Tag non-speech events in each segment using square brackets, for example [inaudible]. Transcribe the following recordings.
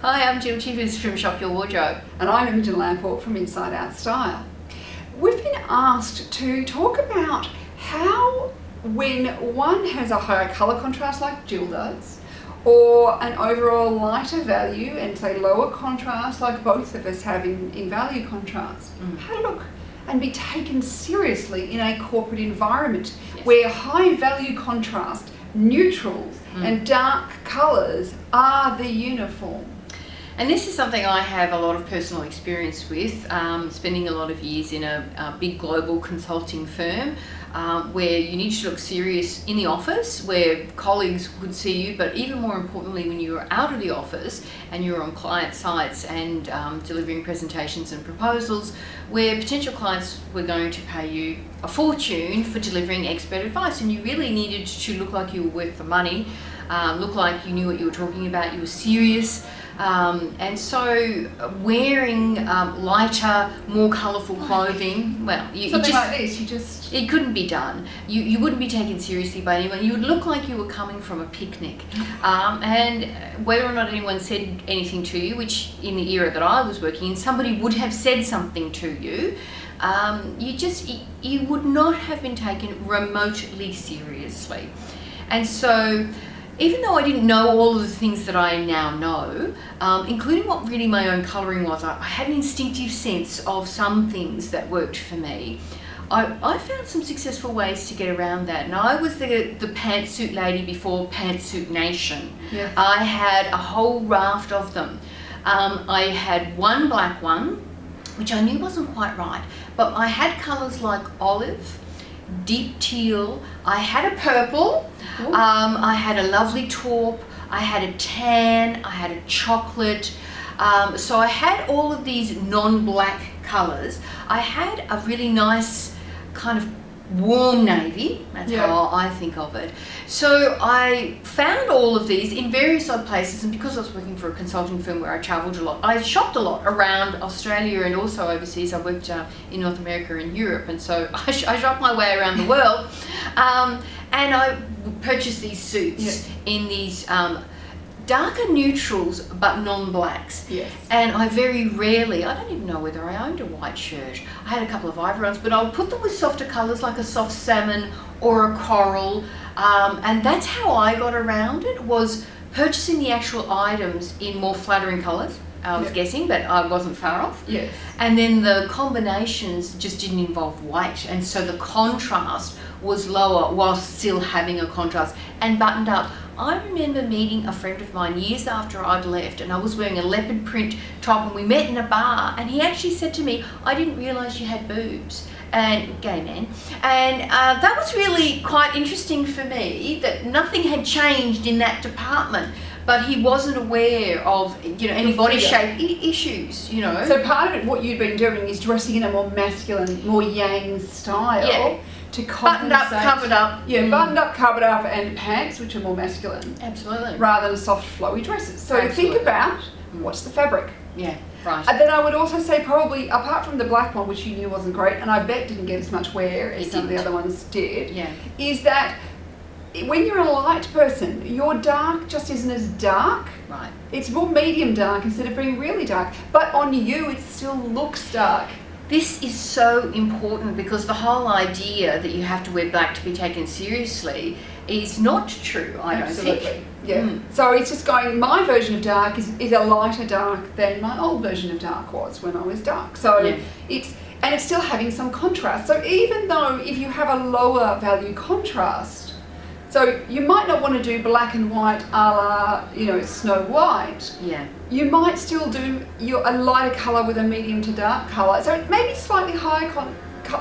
Hi, I'm Jill Chivers from Shop Your Wardrobe. And I'm Imogen Lamport from Inside Out Style. We've been asked to talk about how, when one has a higher colour contrast like Jill does, or an overall lighter value and say lower contrast like both of us have in, in value contrast, mm. how to look and be taken seriously in a corporate environment yes. where high value contrast, neutrals, mm. and dark colours are the uniform. And this is something I have a lot of personal experience with, um, spending a lot of years in a, a big global consulting firm um, where you need to look serious in the office, where colleagues would see you, but even more importantly, when you were out of the office and you were on client sites and um, delivering presentations and proposals, where potential clients were going to pay you a fortune for delivering expert advice, and you really needed to look like you were worth the money, um, look like you knew what you were talking about, you were serious. Um, and so wearing um, lighter, more colourful clothing, well, you, Something just, like this, you just... It couldn't be done. You, you wouldn't be taken seriously by anyone. You would look like you were coming from a picnic. Um, and whether or not anyone said anything to you, which in the era that I was working in, somebody would have said something to you, um, you just, you would not have been taken remotely seriously. And so even though I didn't know all of the things that I now know, um, including what really my own colouring was, I, I, had an instinctive sense of some things that worked for me. I, I, found some successful ways to get around that. And I was the, the pantsuit lady before Pantsuit Nation. Yeah. I had a whole raft of them. Um, I had one black one, which I knew wasn't quite right, but I had colours like olive, deep teal. I had a purple. Um, I had a lovely taupe. I had a tan. I had a chocolate. Um, so I had all of these non-black colors. I had a really nice kind of warm navy. That's yeah. how I think of it. So I found all of these in various odd places, and because I was working for a consulting firm where I travelled a lot, I shopped a lot around Australia and also overseas. I worked uh, in North America and Europe, and so [laughs] I, sh I shopped my way around the world. Um, and I purchased these suits yeah. in these. Um, darker neutrals but non-blacks. Yes. And I very rarely, I don't even know whether I owned a white shirt. I had a couple of ivory ones, but I would put them with softer colours like a soft salmon or a coral. Um, and that's how I got around it, was purchasing the actual items in more flattering colours. I was yep. guessing, but I wasn't far off. Yes. And then the combinations just didn't involve white, and so the contrast was lower while still having a contrast and buttoned up. I remember meeting a friend of mine years after I'd left and I was wearing a leopard print top and we met in a bar and he actually said to me, I didn't realise you had boobs. And gay man. And uh, that was really quite interesting for me that nothing had changed in that department but he wasn't aware of you know any body shape issues you know? So part of it what you'd been doing is dressing in a more masculine more yang style. Yeah to compensate. Buttoned up, covered up. Yeah, mm. buttoned up, covered up, and pants, which are more masculine. Absolutely. Rather than soft, flowy dresses. So Absolutely. think about what's the fabric. Yeah, right. And then I would also say probably, apart from the black one, which you knew wasn't great, and I bet didn't get as much wear as it some didn't. of the other ones did, yeah. is that when you're a light person, your dark just isn't as dark. Right. It's more medium dark instead of being really dark. But on you, it still looks dark. This is so important because the whole idea that you have to wear black to be taken seriously is not true, I Absolutely. don't think. Yeah. Mm. So it's just going, my version of dark is, is a lighter dark than my old version of dark was when I was dark. So yeah. it's, and it's still having some contrast. So even though if you have a lower value contrast, so you might not want to do black and white a la, you know, Snow White. Yeah. You might still do your, a lighter colour with a medium to dark colour. So it may be slightly higher con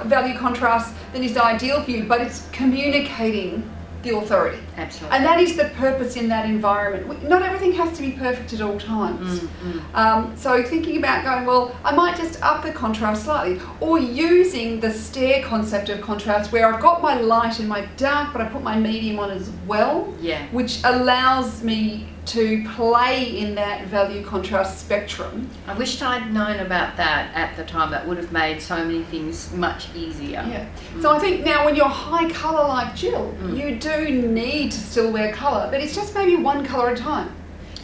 value contrast than is ideal for you, but it's communicating the authority. Absolutely. And that is the purpose in that environment. Not everything has to be perfect at all times. Mm, mm. Um, so thinking about going, well, I might just up the contrast slightly, or using the stair concept of contrast where I've got my light and my dark, but I put my medium on as well. Yeah. Which allows me to play in that value contrast spectrum. I wished I'd known about that at the time. That would have made so many things much easier. Yeah. Mm. So I think now when you're high colour like Jill, mm. you do need to still wear colour, but it's just maybe one colour at a time.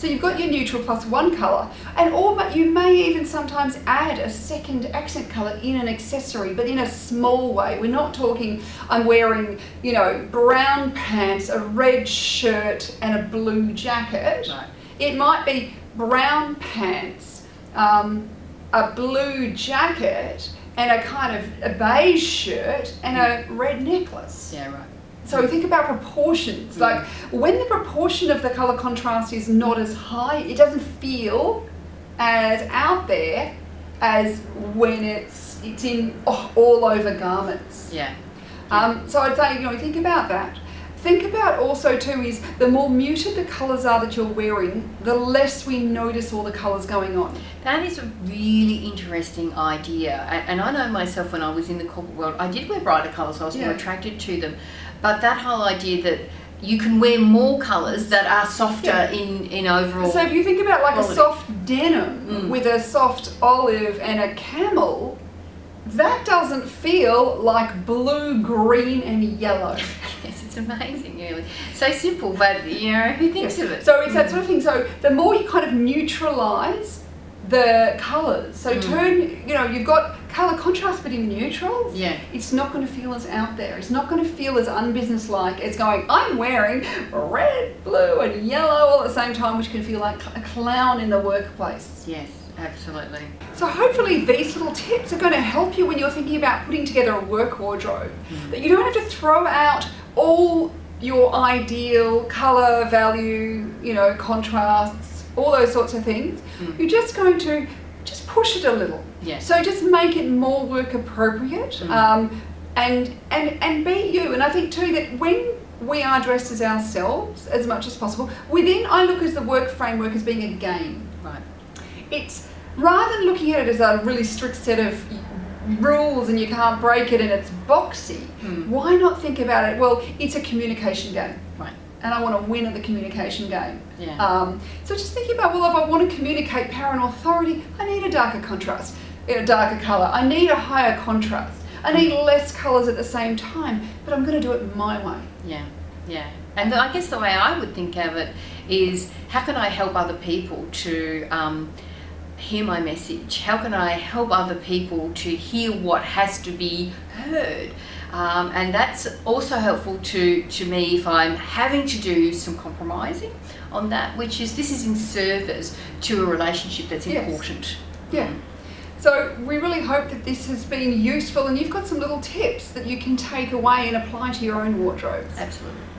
So you've got your neutral plus one colour, and or but you may even sometimes add a second accent colour in an accessory, but in a small way. We're not talking I'm wearing, you know, brown pants, a red shirt, and a blue jacket. Right. It might be brown pants, um, a blue jacket, and a kind of a beige shirt and a red necklace. Yeah, right. So think about proportions. Like when the proportion of the color contrast is not as high, it doesn't feel as out there as when it's it's in oh, all over garments. Yeah. Um, so I'd say you know think about that. Think about also too is the more muted the colours are that you're wearing, the less we notice all the colours going on. That is a really interesting idea. And I know myself when I was in the corporate world, I did wear brighter colours, I was more attracted to them. But that whole idea that you can wear more colours that are softer Yeah. in, in overall. So if you think about like quality. a soft denim Mm. with a soft olive and a camel, that doesn't feel like blue, green, and yellow. [laughs] yes, it's amazing, really. So simple, but you know, who thinks of it? So it's that sort of thing. So the more you kind of neutralize the colors, so Mm. turn, you know, you've got color contrast but in neutrals. Yeah. It's not going to feel as out there. It's not going to feel as unbusinesslike as going, I'm wearing red, blue, and yellow all at the same time, which can feel like a clown in the workplace. Yes, absolutely. So hopefully these little tips are going to help you when you're thinking about putting together a work wardrobe. That you don't have to throw out all your ideal color, value, you know, contrasts, all those sorts of things. Mm. You're just going to just push it a little. Yes. So just make it more work appropriate, Mm. um, and and and be you. And I think too that when we are dressed as ourselves as much as possible, within I look as the work framework as being a game Right. it's rather than looking at it as a really strict set of rules and you can't break it and it's boxy, Mm. why not think about it? Well, it's a communication game. And I want to win at the communication game. Yeah. Um, so just thinking about, well, if I want to communicate power and authority, I need a darker contrast, a darker colour. I need a higher contrast. I need less colours at the same time, but I'm going to do it my way. Yeah, yeah. And the, I guess the way I would think of it is how can I help other people to um, hear my message? How can I help other people to hear what has to be heard? Um, and that's also helpful to, to me if I'm having to do some compromising on that, which is this is in service to a relationship that's Yes. important. Yeah. So we really hope that this has been useful and you've got some little tips that you can take away and apply to your own wardrobes. Absolutely.